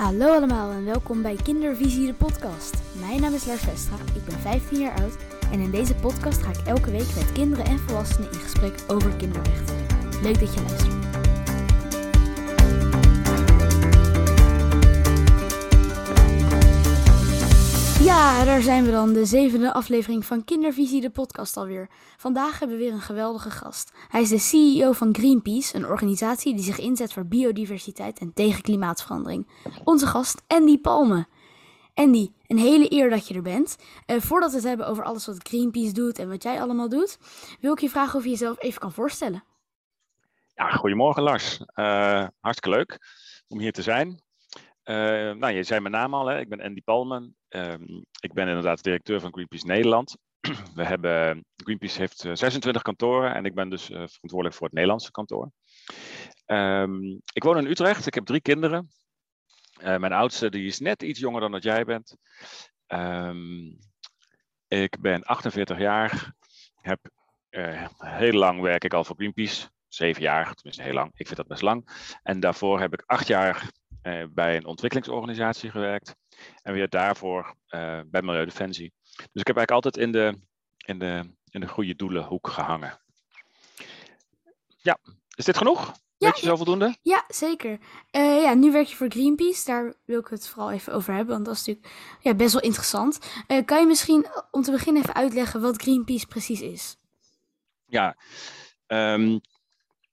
Hallo allemaal en welkom bij Kindervisie de podcast. Mijn naam is Lars Vestra, ik ben 15 jaar oud en in deze podcast ga ik elke week met kinderen en volwassenen in gesprek over kinderrechten. Leuk dat je luistert. Ja, daar zijn we dan, de zevende aflevering van Kindervisie, de podcast alweer. Vandaag hebben we weer een geweldige gast. Hij is de CEO van Greenpeace, een organisatie die zich inzet voor biodiversiteit en tegen klimaatverandering. Onze gast, Andy Palme. Andy, een hele eer dat je er bent. Uh, voordat we het hebben over alles wat Greenpeace doet en wat jij allemaal doet, wil ik je vragen of je jezelf even kan voorstellen. Ja, goedemorgen Lars. Uh, hartstikke leuk om hier te zijn. Uh, nou, je zei mijn naam al, hè? ik ben Andy Palmen. Um, ik ben inderdaad directeur van Greenpeace Nederland. We hebben, Greenpeace heeft 26 eh, kantoren en ik ben dus uh, verantwoordelijk voor het Nederlandse kantoor. Um, ik woon in Utrecht, ik heb drie kinderen. Uh, mijn oudste die is net iets jonger dan dat jij bent. Ik ben 48 jaar, heb, heel lang werk ik al voor Greenpeace. Zeven jaar, tenminste heel lang, ik vind dat best lang. En daarvoor heb ik acht jaar uh, bij een ontwikkelingsorganisatie gewerkt. En weer daarvoor uh, bij Milieudefensie. Dus ik heb eigenlijk altijd in de, in de, in de goede doelenhoek gehangen. Ja, is dit genoeg? Ja, Weet je zo voldoende? Ja, zeker. Uh, ja, nu werk je voor Greenpeace. Daar wil ik het vooral even over hebben, want dat is natuurlijk ja, best wel interessant. Uh, kan je misschien om te beginnen even uitleggen wat Greenpeace precies is? Ja, um,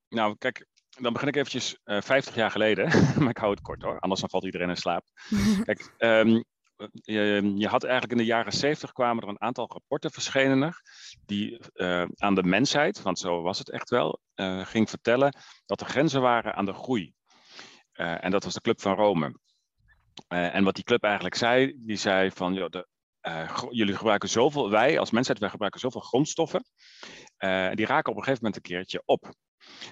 nou kijk, dan begin ik eventjes uh, 50 jaar geleden, maar ik hou het kort hoor, anders dan valt iedereen in slaap. Kijk, um, je, je, had eigenlijk in de jaren 70 kwamen er een aantal rapporten verschenen er, die uh, aan de mensheid, want zo was het echt wel, uh, ging vertellen dat er grenzen waren aan de groei. En dat was de Club van Rome. en wat die club eigenlijk zei, die zei van, joh, de, jullie gebruiken zoveel, wij als mensheid, wij gebruiken zoveel grondstoffen, die raken op een gegeven moment een keertje op.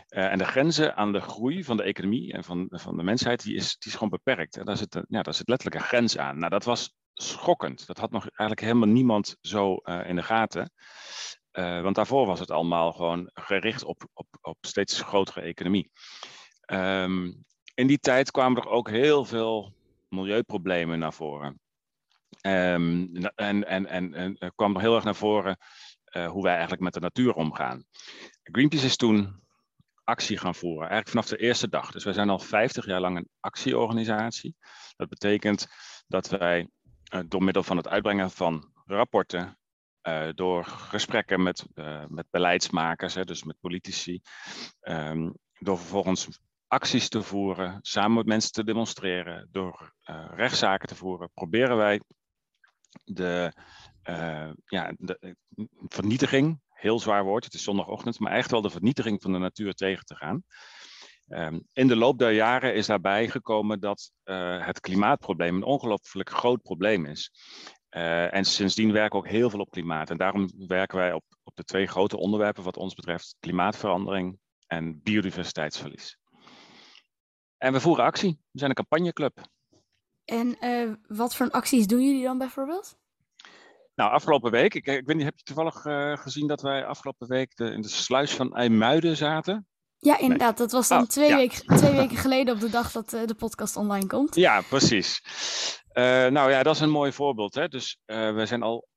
Uh, en de grenzen aan de groei van de economie en van, van de mensheid, die is, die is gewoon beperkt. En daar zit, ja, daar zit letterlijk een grens aan. Nou, dat was schokkend. Dat had nog eigenlijk helemaal niemand zo uh, in de gaten. Uh, want daarvoor was het allemaal gewoon gericht op, op, op steeds grotere economie. Um, in die tijd kwamen er ook heel veel milieuproblemen naar voren. Um, en, en, en, en kwam er heel erg naar voren hoe wij eigenlijk met de natuur omgaan. Greenpeace is toen actie gaan voeren. Eigenlijk vanaf de eerste dag. Dus wij zijn al 50 jaar lang een actieorganisatie. Dat betekent dat wij uh, door middel van het uitbrengen van rapporten, uh, door gesprekken met, uh, met beleidsmakers, hè, dus met politici, um, door vervolgens acties te voeren, samen met mensen te demonstreren, door rechtszaken te voeren, proberen wij de, ja, de vernietiging heel zwaar woord, het is zondagochtend, maar echt wel de vernietiging van de natuur tegen te gaan. Um, in de loop der jaren is daarbij gekomen dat uh, het klimaatprobleem een ongelooflijk groot probleem is. Uh, en sindsdien werken we ook heel veel op klimaat. En daarom werken wij op, op de twee grote onderwerpen wat ons betreft klimaatverandering en biodiversiteitsverlies. En we voeren actie. We zijn een campagneclub. En uh, wat voor acties doen jullie dan bijvoorbeeld? Nou, afgelopen week, ik, ik weet niet, heb je toevallig uh, gezien dat wij afgelopen week de, in de sluis van IJmuiden zaten? Ja, inderdaad. Dat was dan oh, twee, ja. week, twee weken geleden op de dag dat uh, de podcast online komt. Ja, precies. Uh, nou ja, dat is een mooi voorbeeld. Hè? Dus we zijn al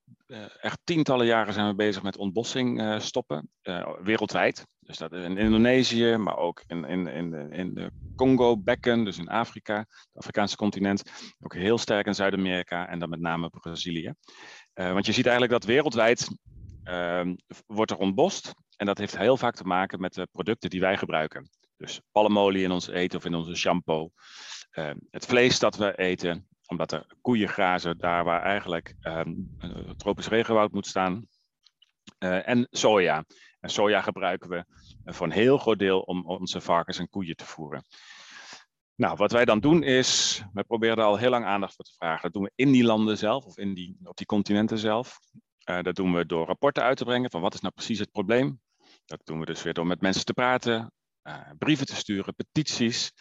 echt tientallen jaren zijn we bezig met ontbossing stoppen, wereldwijd. Dus dat in Indonesië, maar ook in, in, in de, in de Congo-bekken, dus in Afrika, het Afrikaanse continent. Ook heel sterk in Zuid-Amerika en dan met name Brazilië. Want je ziet eigenlijk dat wereldwijd uh, wordt er ontbost. En dat heeft heel vaak te maken met de producten die wij gebruiken. Dus palmolie in ons eten of in onze shampoo. Het vlees dat we eten, omdat er koeien grazen daar waar eigenlijk tropisch regenwoud moet staan. Uh, en soja. En soja gebruiken we voor een heel groot deel om onze varkens en koeien te voeren. Nou, wat wij dan doen is, we proberen er al heel lang aandacht voor te vragen. Dat doen we in die landen zelf of in die, op die continenten zelf. Uh, dat doen we door rapporten uit te brengen van wat is nou precies het probleem. Dat doen we dus weer door met mensen te praten, brieven te sturen, petities.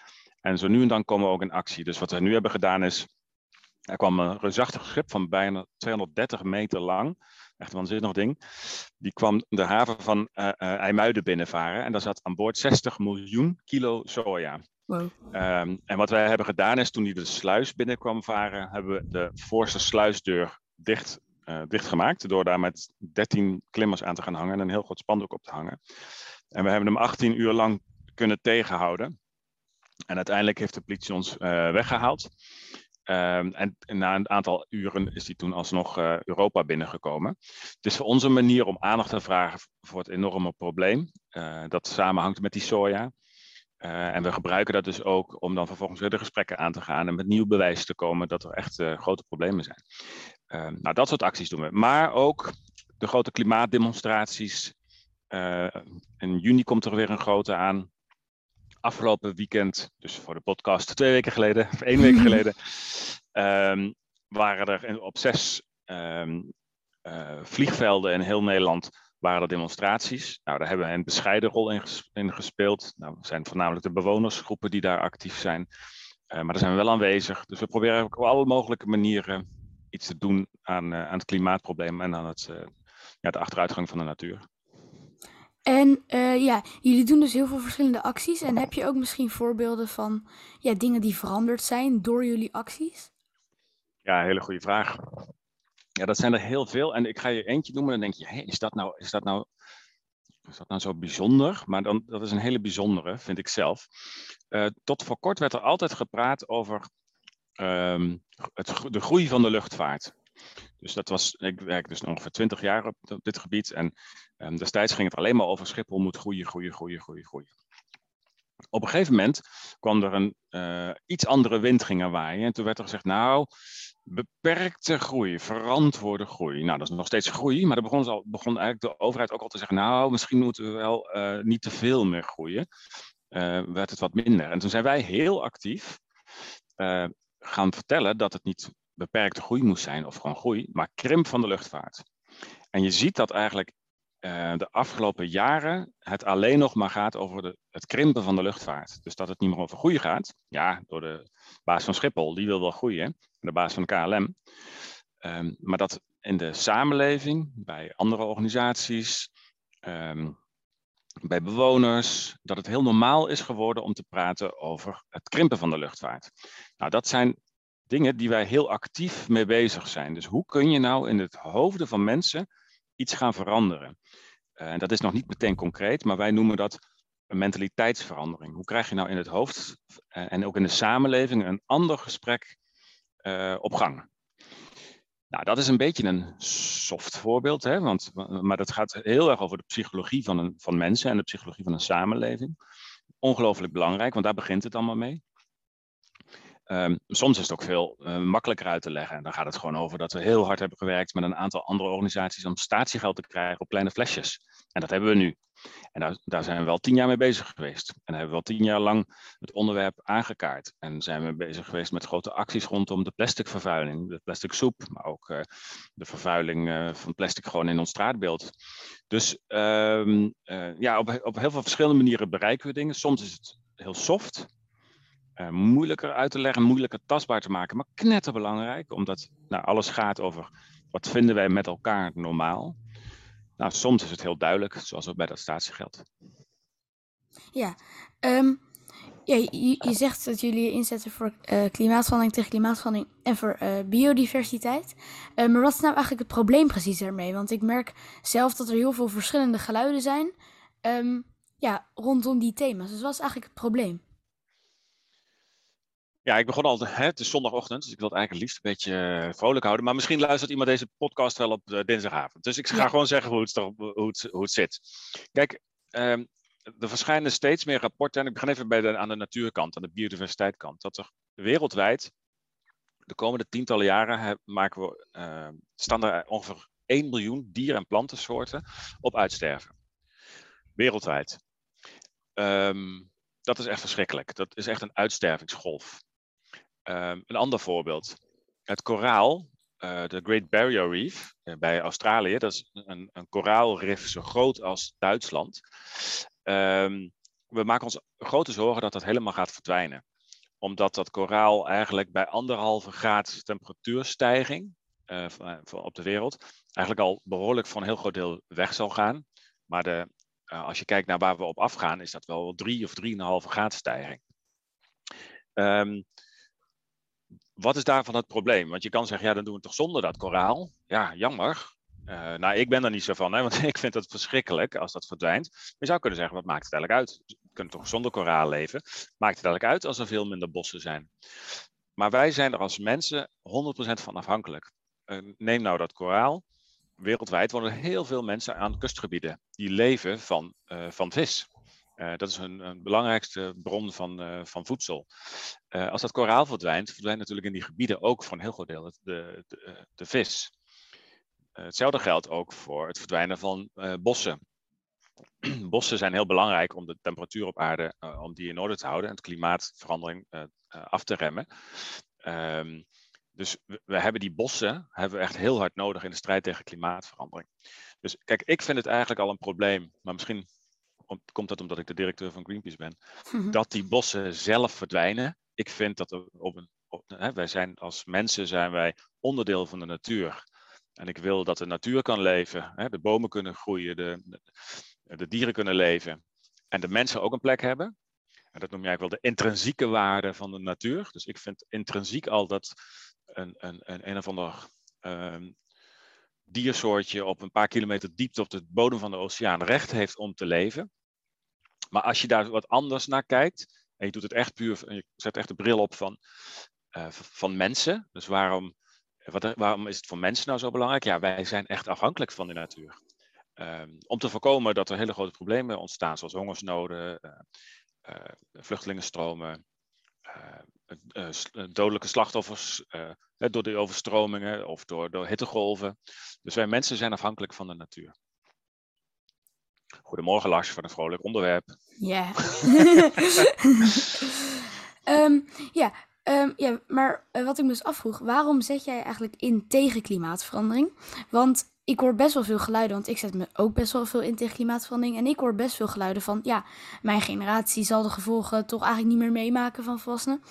En zo nu en dan komen we ook in actie. Dus wat we nu hebben gedaan is, er kwam een reusachtig schip van bijna 230 meter lang. Echt een waanzinnig ding. Die kwam de haven van uh, IJmuiden binnenvaren. En daar zat aan boord 60 miljoen kilo soja. Wow. Ehm, en wat wij hebben gedaan is, toen die de sluis binnenkwam varen, hebben we de voorste sluisdeur dicht, uh, dichtgemaakt. Door daar met 13 klimmers aan te gaan hangen en een heel groot spandoek op te hangen. En we hebben hem 18 uur lang kunnen tegenhouden. En uiteindelijk heeft de politie ons weggehaald. Um, en, na een aantal uren is hij toen alsnog uh, Europa binnengekomen. Het is voor ons een manier om aandacht te vragen voor het enorme probleem. Uh, dat samenhangt met die soja. Uh, en we gebruiken dat dus ook om dan vervolgens weer de gesprekken aan te gaan en met nieuw bewijs te komen dat er echt grote problemen zijn. Ehm, nou, dat soort acties doen we. Maar ook de grote klimaatdemonstraties. in juni komt er weer een grote aan afgelopen weekend, dus voor de podcast twee weken geleden, of één week geleden, um, waren er op zes um, uh, vliegvelden in heel Nederland waren er demonstraties. Nou, daar hebben we een bescheiden rol in, ges in gespeeld. Nou, het zijn voornamelijk de bewonersgroepen die daar actief zijn. Uh, maar daar zijn we wel aanwezig. Dus we proberen op alle mogelijke manieren iets te doen aan, uh, aan het klimaatprobleem en aan het, ja, de achteruitgang van de natuur. En uh, ja, jullie doen dus heel veel verschillende acties. En heb je ook misschien voorbeelden van ja, dingen die veranderd zijn door jullie acties? Ja, hele goede vraag. Ja, dat zijn er heel veel. En ik ga je eentje noemen, dan denk je, hey, is, dat nou, is, dat nou, is dat nou zo bijzonder? Maar dan, dat is een hele bijzondere, vind ik zelf. Uh, tot voor kort werd er altijd gepraat over um, het, de groei van de luchtvaart. Dus dat was, ik werk dus ongeveer 20 jaar op, dit gebied. En um, destijds ging het alleen maar over Schiphol moet groeien, groeien, groeien, groeien, groeien. Op een gegeven moment kwam er een uh, iets andere wind ging waaien. En toen werd er gezegd, nou, beperkte groei, verantwoorde groei. Nou, dat is nog steeds groei, maar dan begon, al, begon eigenlijk de overheid ook al te zeggen, nou, misschien moeten we wel uh, niet te veel meer groeien. Uh, werd het wat minder. En toen zijn wij heel actief gaan vertellen dat het niet beperkte groei moest zijn, of gewoon groei, maar krimp van de luchtvaart. En je ziet dat eigenlijk uh, de afgelopen jaren het alleen nog maar gaat over de, het krimpen van de luchtvaart. Dus dat het niet meer over groei gaat. Ja, door de baas van Schiphol, die wil wel groeien, de baas van de KLM. Ehm, maar dat in de samenleving, bij andere organisaties, um, bij bewoners, dat het heel normaal is geworden om te praten over het krimpen van de luchtvaart. Nou, dat zijn dingen die wij heel actief mee bezig zijn. Dus hoe kun je nou in het hoofden van mensen iets gaan veranderen? Uh, en dat is nog niet meteen concreet, maar wij noemen dat een mentaliteitsverandering. Hoe krijg je nou in het hoofd uh, en ook in de samenleving een ander gesprek uh, op gang? Nou, dat is een beetje een soft voorbeeld, hè? Want, maar dat gaat heel erg over de psychologie van, een, van mensen en de psychologie van een samenleving. Ongelooflijk belangrijk, want daar begint het allemaal mee. Um, soms is het ook veel uh, makkelijker uit te leggen. En dan gaat het gewoon over dat we heel hard hebben gewerkt met een aantal andere organisaties om statiegeld te krijgen op kleine flesjes. En dat hebben we nu. En daar, zijn we wel tien jaar mee bezig geweest. En hebben we wel tien jaar lang het onderwerp aangekaart. En zijn we bezig geweest met grote acties rondom de plasticvervuiling, de plastic soep, maar ook uh, de vervuiling uh, van plastic gewoon in ons straatbeeld. Dus um, ja, op, op heel veel verschillende manieren bereiken we dingen. Soms is het heel soft, uh, moeilijker uit te leggen, moeilijker tastbaar te maken, maar knetterbelangrijk, omdat nou, alles gaat over wat vinden wij met elkaar normaal. Nou, soms is het heel duidelijk, zoals ook bij dat statiegeld. Ja, ja je, zegt dat jullie inzetten voor uh, klimaatverandering, tegen klimaatverandering en voor uh, biodiversiteit. Maar wat is nou eigenlijk het probleem precies daarmee? Want ik merk zelf dat er heel veel verschillende geluiden zijn um, ja, rondom die thema's. Dus wat is eigenlijk het probleem? Ja, ik begon al, hè, het is zondagochtend, dus ik wil het eigenlijk liefst een beetje eh, vrolijk houden. Maar misschien luistert iemand deze podcast wel op uh, dinsdagavond. Dus ik ga ja. gewoon zeggen hoe het, hoe het, hoe het zit. Kijk, um, er verschijnen steeds meer rapporten. En ik begin even bij de, aan de natuurkant, aan de biodiversiteitkant. Dat er wereldwijd de komende tientallen jaren maken we, uh, staan er ongeveer 1 miljoen dier- en plantensoorten op uitsterven. Wereldwijd. Um, dat is echt verschrikkelijk. Dat is echt een uitstervingsgolf. Um, een ander voorbeeld. Het koraal, uh, de Great Barrier Reef uh, bij Australië, dat is een, een koraalrif zo groot als Duitsland. Um, we maken ons grote zorgen dat dat helemaal gaat verdwijnen. Omdat dat koraal eigenlijk bij anderhalve graad temperatuurstijging uh, op de wereld eigenlijk al behoorlijk voor een heel groot deel weg zal gaan. Maar de, als je kijkt naar waar we op afgaan, is dat wel drie of drieënhalve graad stijging. Ehm, wat is daarvan het probleem? Want je kan zeggen, ja, dan doen we het toch zonder dat koraal. Ja, jammer. Uh, nou, ik ben er niet zo van, hè, want ik vind het verschrikkelijk als dat verdwijnt. Je zou kunnen zeggen, wat maakt het eigenlijk uit? We kunnen toch zonder koraal leven? Maakt het eigenlijk uit als er veel minder bossen zijn? Maar wij zijn er als mensen 100% van afhankelijk. Uh, neem nou dat koraal. Wereldwijd wonen heel veel mensen aan kustgebieden die leven van, uh, van vis. Uh, dat is een, een, belangrijkste bron van, uh, van voedsel. Uh, als dat koraal verdwijnt, verdwijnt natuurlijk in die gebieden ook voor een heel groot deel de, de, de vis. hetzelfde geldt ook voor het verdwijnen van bossen. bossen zijn heel belangrijk om de temperatuur op aarde om die in orde te houden en het klimaatverandering af te remmen. Um, dus we, we, hebben die bossen hebben we echt heel hard nodig in de strijd tegen klimaatverandering. Dus kijk, ik vind het eigenlijk al een probleem, maar misschien komt dat omdat ik de directeur van Greenpeace ben, mhm. dat die bossen zelf verdwijnen. Ik vind dat er op een, op, hè, wij zijn als mensen zijn wij onderdeel van de natuur. En ik wil dat de natuur kan leven, hè, de bomen kunnen groeien, de, de, dieren kunnen leven en de mensen ook een plek hebben. En dat noem je eigenlijk wel de intrinsieke waarde van de natuur. Dus ik vind intrinsiek al dat een, een, een, een of ander um, diersoortje op een paar kilometer diepte op de bodem van de oceaan recht heeft om te leven. Maar als je daar wat anders naar kijkt, en je doet het echt puur, je zet echt de bril op van, uh, van mensen. Dus waarom, wat, waarom is het voor mensen nou zo belangrijk? Ja, wij zijn echt afhankelijk van de natuur. Um, om te voorkomen dat er hele grote problemen ontstaan, zoals hongersnoden, uh, uh, vluchtelingenstromen, dodelijke slachtoffers door de overstromingen of door, door hittegolven. Dus wij mensen zijn afhankelijk van de natuur. Goedemorgen Lars, voor een vrolijk onderwerp. Ja. um, ja, um, ja, maar uh, wat ik me dus afvroeg, waarom zet jij eigenlijk in tegen klimaatverandering? Want ik hoor best wel veel geluiden, want ik zet me ook best wel veel in tegen klimaatverandering. En ik hoor best veel geluiden van, ja, mijn generatie zal de gevolgen toch eigenlijk niet meer meemaken van volwassenen.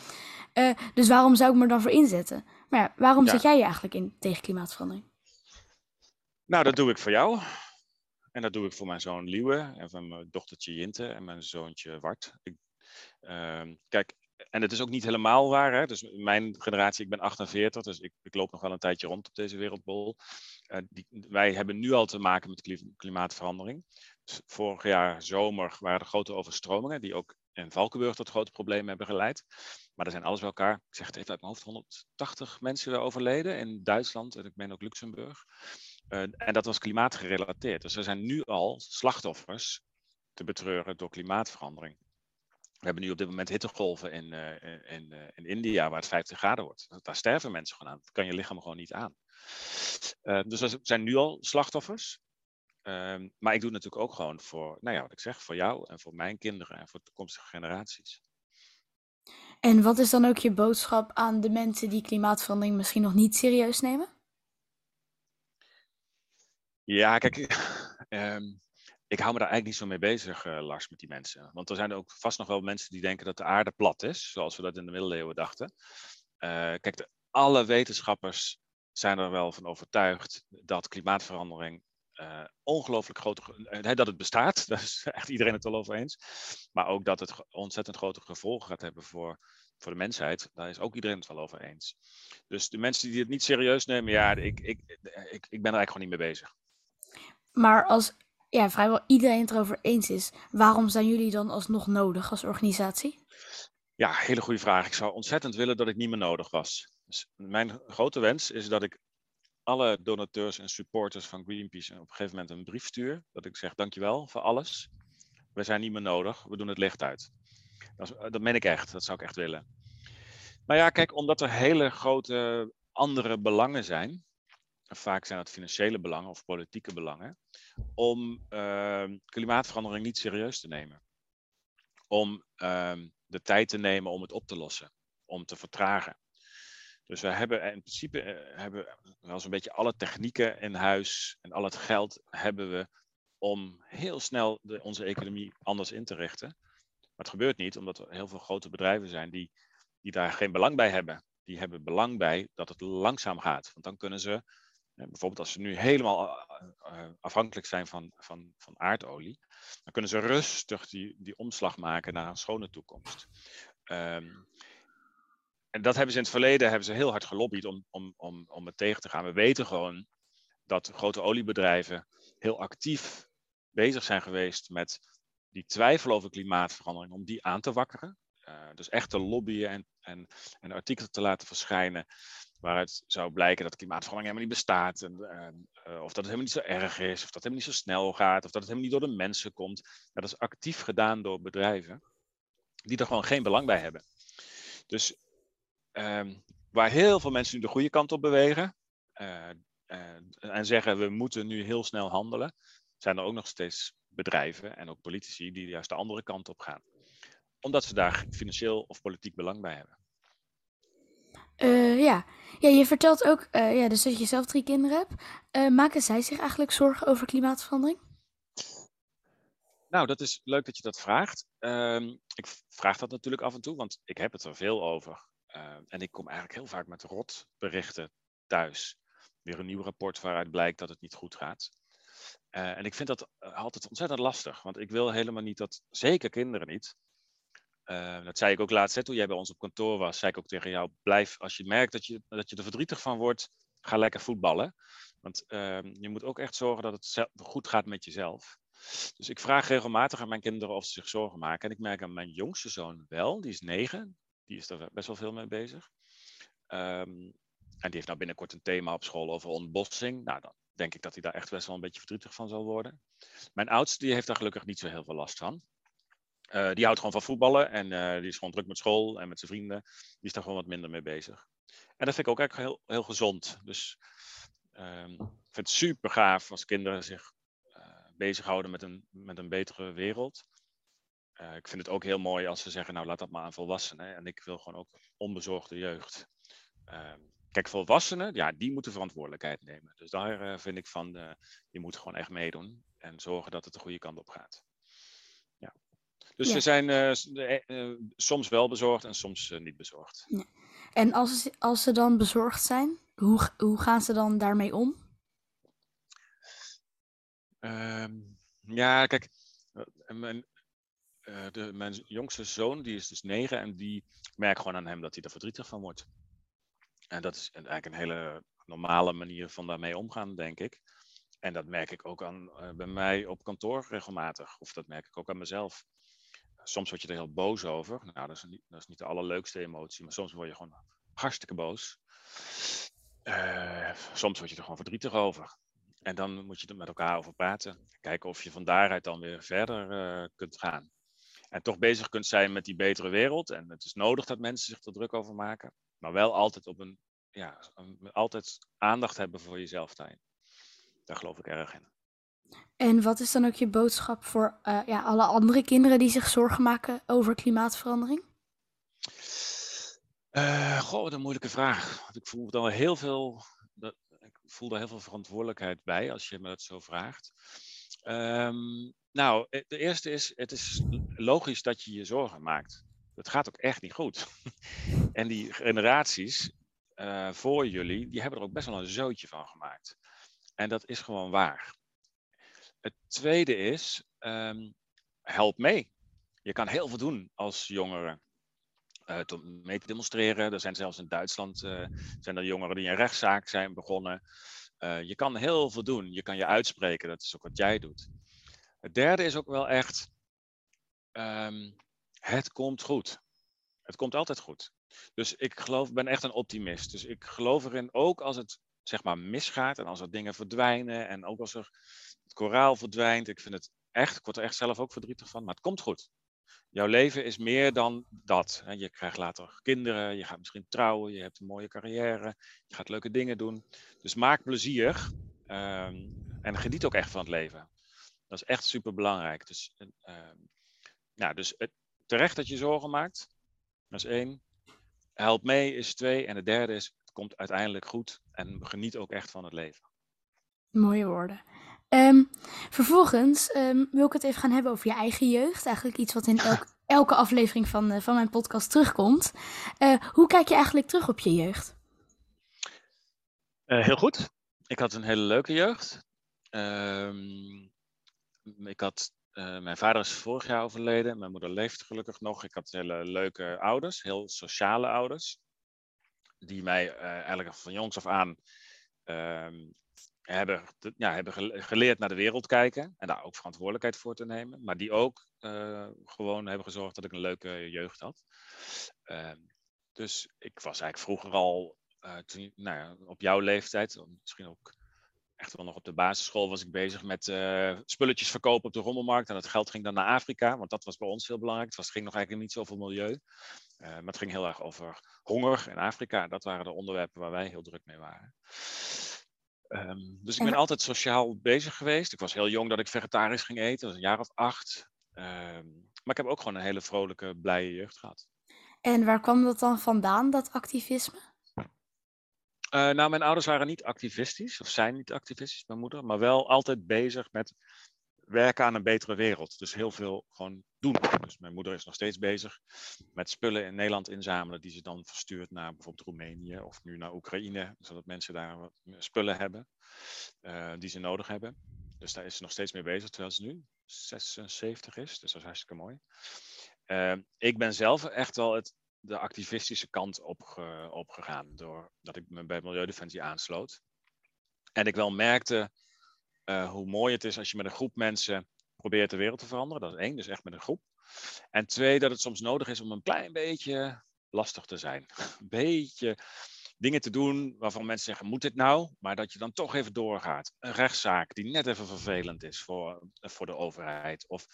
Uh, dus waarom zou ik me dan voor inzetten? Maar ja, waarom ja. zet jij je eigenlijk in tegen klimaatverandering? Nou, dat doe ik voor jou. En dat doe ik voor mijn zoon Liewe en van mijn dochtertje Jinte en mijn zoontje Wart. Ik, uh, kijk, en het is ook niet helemaal waar. Hè? Dus mijn generatie, ik ben 48, dus ik, ik loop nog wel een tijdje rond op deze wereldbol. Uh, die, wij hebben nu al te maken met klimaatverandering. Dus vorig jaar zomer waren er grote overstromingen, die ook in Valkenburg tot grote problemen hebben geleid. Maar er zijn alles bij elkaar, ik zeg het even uit mijn hoofd, 180 mensen overleden in Duitsland en ik ben ook Luxemburg. En dat was klimaatgerelateerd. Dus er zijn nu al slachtoffers te betreuren door klimaatverandering. We hebben nu op dit moment hittegolven in, uh, in, uh, in India waar het 50 graden wordt. Daar sterven mensen gewoon aan. Dat kan je lichaam gewoon niet aan. dus er zijn nu al slachtoffers. Ehm, maar ik doe het natuurlijk ook gewoon voor, nou ja, wat ik zeg, voor jou en voor mijn kinderen en voor toekomstige generaties. En wat is dan ook je boodschap aan de mensen die klimaatverandering misschien nog niet serieus nemen? Ja, kijk, um, ik hou me daar eigenlijk niet zo mee bezig, uh, Lars, met die mensen. Want er zijn ook vast nog wel mensen die denken dat de aarde plat is, zoals we dat in de middeleeuwen dachten. Uh, kijk, alle wetenschappers zijn er wel van overtuigd dat klimaatverandering uh, ongelooflijk grote, dat het bestaat, daar is echt iedereen het wel over eens. Maar ook dat het ontzettend grote gevolgen gaat hebben voor, voor de mensheid, daar is ook iedereen het wel over eens. Dus de mensen die het niet serieus nemen, ja, ik, ik, ik, ik ben er eigenlijk gewoon niet mee bezig. Maar als ja, vrijwel iedereen het erover eens is, waarom zijn jullie dan alsnog nodig als organisatie? Ja, hele goede vraag. Ik zou ontzettend willen dat ik niet meer nodig was. Dus mijn grote wens is dat ik alle donateurs en supporters van Greenpeace op een gegeven moment een brief stuur. Dat ik zeg dankjewel voor alles. We zijn niet meer nodig. We doen het licht uit. Dat, is, dat meen ik echt. Dat zou ik echt willen. Nou ja, kijk, omdat er hele grote andere belangen zijn. Vaak zijn het financiële belangen of politieke belangen. Om uh, klimaatverandering niet serieus te nemen. Om uh, de tijd te nemen om het op te lossen. Om te vertragen. Dus we hebben in principe uh, hebben wel zo'n beetje alle technieken in huis en al het geld hebben we om heel snel de, onze economie anders in te richten. Maar het gebeurt niet, omdat er heel veel grote bedrijven zijn die, die daar geen belang bij hebben. Die hebben belang bij dat het langzaam gaat. Want dan kunnen ze, bijvoorbeeld als ze nu helemaal uh, afhankelijk zijn van, van, van aardolie, dan kunnen ze rustig die, die omslag maken naar een schone toekomst. Um, en dat hebben ze in het verleden hebben ze heel hard gelobbyd om, om, om, om het tegen te gaan. We weten gewoon dat grote oliebedrijven heel actief bezig zijn geweest met die twijfel over klimaatverandering, om die aan te wakkeren. Dus echt te lobbyen en, en, en artikelen te laten verschijnen waaruit zou blijken dat klimaatverandering helemaal niet bestaat. En, uh, of dat het helemaal niet zo erg is, of dat het helemaal niet zo snel gaat, of dat het helemaal niet door de mensen komt. dat is actief gedaan door bedrijven die er gewoon geen belang bij hebben. Dus um, waar heel veel mensen nu de goede kant op bewegen uh, en zeggen we moeten nu heel snel handelen, zijn er ook nog steeds bedrijven en ook politici die juist de andere kant op gaan. Omdat ze daar financieel of politiek belang bij hebben. Uh, ja. ja, je vertelt ook uh, ja, dus dat je zelf drie kinderen hebt. Uh, maken zij zich eigenlijk zorgen over klimaatverandering? Nou, dat is leuk dat je dat vraagt. Ehm, ik vraag dat natuurlijk af en toe, want ik heb het er veel over. Ehm, en ik kom eigenlijk heel vaak met rotberichten thuis. Weer een nieuw rapport waaruit blijkt dat het niet goed gaat. en ik vind dat altijd ontzettend lastig, want ik wil helemaal niet dat, zeker kinderen niet, uh, dat zei ik ook laatst, hè, toen jij bij ons op kantoor was, zei ik ook tegen jou, blijf, als je merkt dat je, dat je er verdrietig van wordt, ga lekker voetballen. Want uh, je moet ook echt zorgen dat het goed gaat met jezelf. Dus ik vraag regelmatig aan mijn kinderen of ze zich zorgen maken. En ik merk aan mijn jongste zoon wel, die is negen, die is er best wel veel mee bezig. Um, en die heeft nou binnenkort een thema op school over ontbossing. Nou, dan denk ik dat hij daar echt best wel een beetje verdrietig van zal worden. Mijn oudste die heeft daar gelukkig niet zo heel veel last van. Uh, die houdt gewoon van voetballen en uh, die is gewoon druk met school en met zijn vrienden. Die is daar gewoon wat minder mee bezig. En dat vind ik ook eigenlijk heel, heel gezond. Dus um, ik vind het super gaaf als kinderen zich uh, bezighouden met een, met een betere wereld. ik vind het ook heel mooi als ze zeggen, nou laat dat maar aan volwassenen. En ik wil gewoon ook onbezorgde jeugd. Ehm, kijk, volwassenen, ja, die moeten verantwoordelijkheid nemen. Dus daar vind ik van, die moeten gewoon echt meedoen. En zorgen dat het de goede kant op gaat. Dus ze zijn uh, soms wel bezorgd en soms niet bezorgd. Ja. En als, als ze dan bezorgd zijn, hoe, hoe gaan ze dan daarmee om? Um, ja, kijk, mijn, de, mijn jongste zoon, die is dus negen en die merkt gewoon aan hem dat hij er verdrietig van wordt. En dat is eigenlijk een hele normale manier van daarmee omgaan, denk ik. En dat merk ik ook aan, uh, bij mij op kantoor regelmatig. Of dat merk ik ook aan mezelf soms word je er heel boos over. Nou, dat is, niet, dat is niet de allerleukste emotie, maar soms word je gewoon hartstikke boos. Uh, soms word je er gewoon verdrietig over. En dan moet je er met elkaar over praten. Kijken of je van daaruit dan weer verder uh, kunt gaan. En toch bezig kunt zijn met die betere wereld. En het is nodig dat mensen zich er druk over maken. Maar wel altijd op een, ja, altijd aandacht hebben voor jezelf daarin. Daar geloof ik erg in. En wat is dan ook je boodschap voor uh, ja, alle andere kinderen die zich zorgen maken over klimaatverandering? Uh, goh, wat een moeilijke vraag. Ik voel dan heel veel, ik voel daar heel veel verantwoordelijkheid bij als je me dat zo vraagt. Um, nou, eh, de eerste is, het is logisch dat je je zorgen maakt. Het gaat ook echt niet goed. en die generaties voor jullie, die hebben er ook best wel een zootje van gemaakt. En dat is gewoon waar. Het tweede is, um, help mee. Je kan heel veel doen als jongere. Uh, mee te demonstreren. Er zijn zelfs in Duitsland uh, zijn er jongeren die een rechtszaak zijn begonnen. Uh, je kan heel veel doen. Je kan je uitspreken. Dat is ook wat jij doet. Het derde is ook wel echt. Um, het komt goed. Het komt altijd goed. Dus ik geloof, ben echt een optimist. Dus ik geloof erin, ook als het zeg maar misgaat en als er dingen verdwijnen en ook als er het koraal verdwijnt. Ik vind het echt, ik word er echt zelf ook verdrietig van, maar het komt goed. Jouw leven is meer dan dat. Je krijgt later kinderen, je gaat misschien trouwen, je hebt een mooie carrière, je gaat leuke dingen doen. Dus maak plezier um, en geniet ook echt van het leven. Dat is echt super belangrijk. Dus, um, dus terecht dat je zorgen maakt. Dat is één. Help mee is twee. En de derde is, komt uiteindelijk goed. En geniet ook echt van het leven. Mooie woorden. Um, vervolgens um, wil ik het even gaan hebben over je eigen jeugd. Eigenlijk iets wat in elk, elke aflevering van, uh, van mijn podcast terugkomt. Uh, hoe kijk je eigenlijk terug op je jeugd? Uh, heel goed. Ik had een hele leuke jeugd. Um, ik had, mijn vader is vorig jaar overleden. Mijn moeder leeft gelukkig nog. Ik had hele leuke ouders, heel sociale ouders. Die mij uh, eigenlijk van jongs af aan um, hebben, ja, hebben geleerd naar de wereld kijken en daar ook verantwoordelijkheid voor te nemen, maar die ook uh, gewoon hebben gezorgd dat ik een leuke jeugd had. Uh, dus ik was eigenlijk vroeger al, toen, nou ja, op jouw leeftijd, misschien ook echt wel nog op de basisschool, was ik bezig met spulletjes verkopen op de rommelmarkt. En dat geld ging dan naar Afrika, want dat was bij ons heel belangrijk. Het, was, ging nog eigenlijk niet zo over milieu, maar het ging heel erg over honger in Afrika. Dat waren de onderwerpen waar wij heel druk mee waren. Um, dus ik ben altijd sociaal bezig geweest. Ik was heel jong dat ik vegetarisch ging eten, dat was een jaar of acht. Um, maar ik heb ook gewoon een hele vrolijke, blije jeugd gehad. En waar kwam dat dan vandaan, dat activisme? Uh, nou, mijn ouders waren niet activistisch, of zijn niet activistisch, mijn moeder, maar wel altijd bezig met werken aan een betere wereld. Dus heel veel gewoon doen. Dus mijn moeder is nog steeds bezig met spullen in Nederland inzamelen, die ze dan verstuurt naar bijvoorbeeld Roemenië of nu naar Oekraïne, zodat mensen daar wat spullen hebben uh, die ze nodig hebben. Dus daar is ze nog steeds mee bezig, terwijl ze nu 76 is. Dus dat is hartstikke mooi. Uh, ik ben zelf echt wel het, de activistische kant opge, opgegaan, doordat ik me bij Milieudefensie aansloot. En ik wel merkte uh, hoe mooi het is als je met een groep mensen probeert de wereld te veranderen. Dat is één, dus echt met een groep. En twee, dat het soms nodig is om een klein beetje lastig te zijn. Een beetje dingen te doen waarvan mensen zeggen, moet dit nou? Maar dat je dan toch even doorgaat. Een rechtszaak die net even vervelend is voor, voor de overheid. Of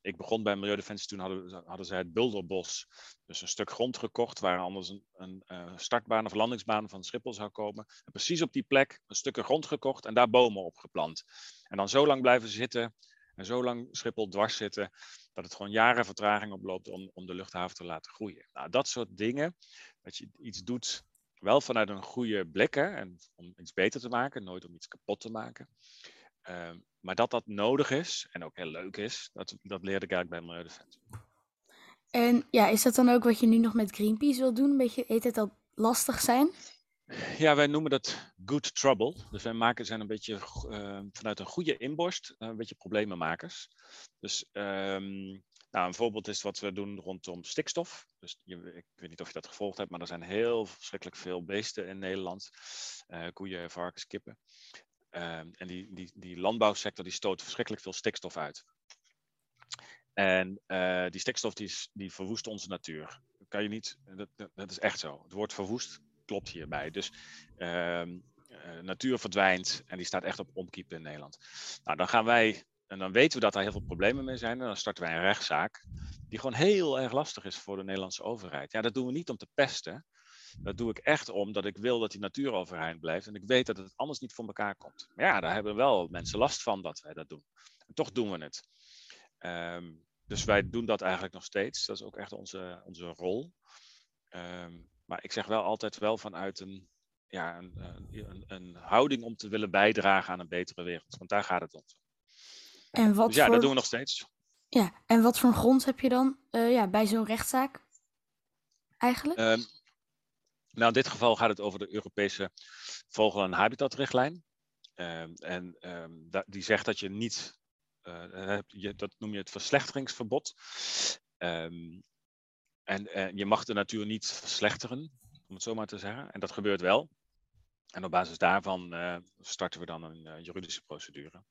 ik begon bij Milieudefensie, toen hadden, hadden zij het Bulderbos. Dus een stuk grond gekocht waar anders een, een uh, startbaan of landingsbaan van Schiphol zou komen. En precies op die plek een stukje grond gekocht en daar bomen opgeplant. En dan zo lang blijven zitten en zo lang Schiphol dwars zitten, dat het gewoon jaren vertraging oploopt om, om de luchthaven te laten groeien. Nou, dat soort dingen, dat je iets doet wel vanuit een goede blik, en om iets beter te maken, nooit om iets kapot te maken. Uh, maar dat dat nodig is en ook heel leuk is, dat, dat leerde ik eigenlijk bij Milieudefensie. En ja, is dat dan ook wat je nu nog met Greenpeace wil doen? Een beetje, heet het al lastig zijn? Ja, wij noemen dat good trouble. Dus wij maken zijn een beetje uh, vanuit een goede inborst, een beetje problemenmakers. Dus um, nou, een voorbeeld is wat we doen rondom stikstof. Dus je, ik weet niet of je dat gevolgd hebt, maar er zijn heel verschrikkelijk veel beesten in Nederland. Uh, koeien, varkens, kippen. Uh, en die, die, die landbouwsector die stoot verschrikkelijk veel stikstof uit. En uh, die stikstof die, die verwoest onze natuur. Kan je niet, dat, dat is echt zo. Het woord verwoest klopt hierbij. Dus uh, natuur verdwijnt en die staat echt op omkiepen in Nederland. Nou, dan gaan wij en dan weten we dat daar heel veel problemen mee zijn. En dan starten wij een rechtszaak. Die gewoon heel erg lastig is voor de Nederlandse overheid. Ja, dat doen we niet om te pesten. Dat doe ik echt omdat ik wil dat die natuur overeind blijft. En ik weet dat het anders niet voor elkaar komt. Maar ja, daar hebben wel mensen last van dat wij dat doen. En toch doen we het. Um, dus wij doen dat eigenlijk nog steeds. Dat is ook echt onze, onze rol. Um, maar ik zeg wel altijd wel vanuit een, ja, een, een, een houding om te willen bijdragen aan een betere wereld. Want daar gaat het om. En wat dus ja, voor... dat doen we nog steeds. Ja, en wat voor grond heb je dan uh, ja, bij zo'n rechtszaak eigenlijk? Um, nou, in dit geval gaat het over de Europese vogel- en habitatrichtlijn. Um, en um, die zegt dat je niet, uh, je, dat noem je het verslechteringsverbod. en, en je mag de natuur niet verslechteren, om het zo maar te zeggen. En dat gebeurt wel. En op basis daarvan uh, starten we dan een juridische procedure.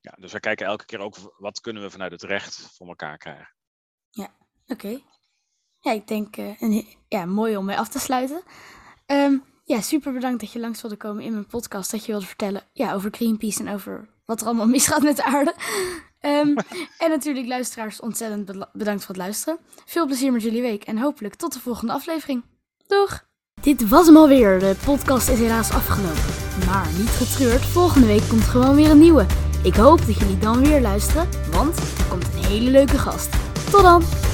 Ja, dus we kijken elke keer ook wat kunnen we vanuit het recht voor elkaar krijgen. Ja, oké. Ja, ik denk uh, een, ja, mooi om mee af te sluiten. Um, ja, super bedankt dat je langs wilde komen in mijn podcast. Dat je wilde vertellen ja, over Greenpeace en over wat er allemaal misgaat met de aarde. Um, en natuurlijk luisteraars ontzettend bedankt voor het luisteren. Veel plezier met jullie week en hopelijk tot de volgende aflevering. Doeg! Dit was hem alweer. De podcast is helaas afgelopen. Maar niet getreurd, volgende week komt gewoon weer een nieuwe. Ik hoop dat jullie dan weer luisteren, want er komt een hele leuke gast. Tot dan!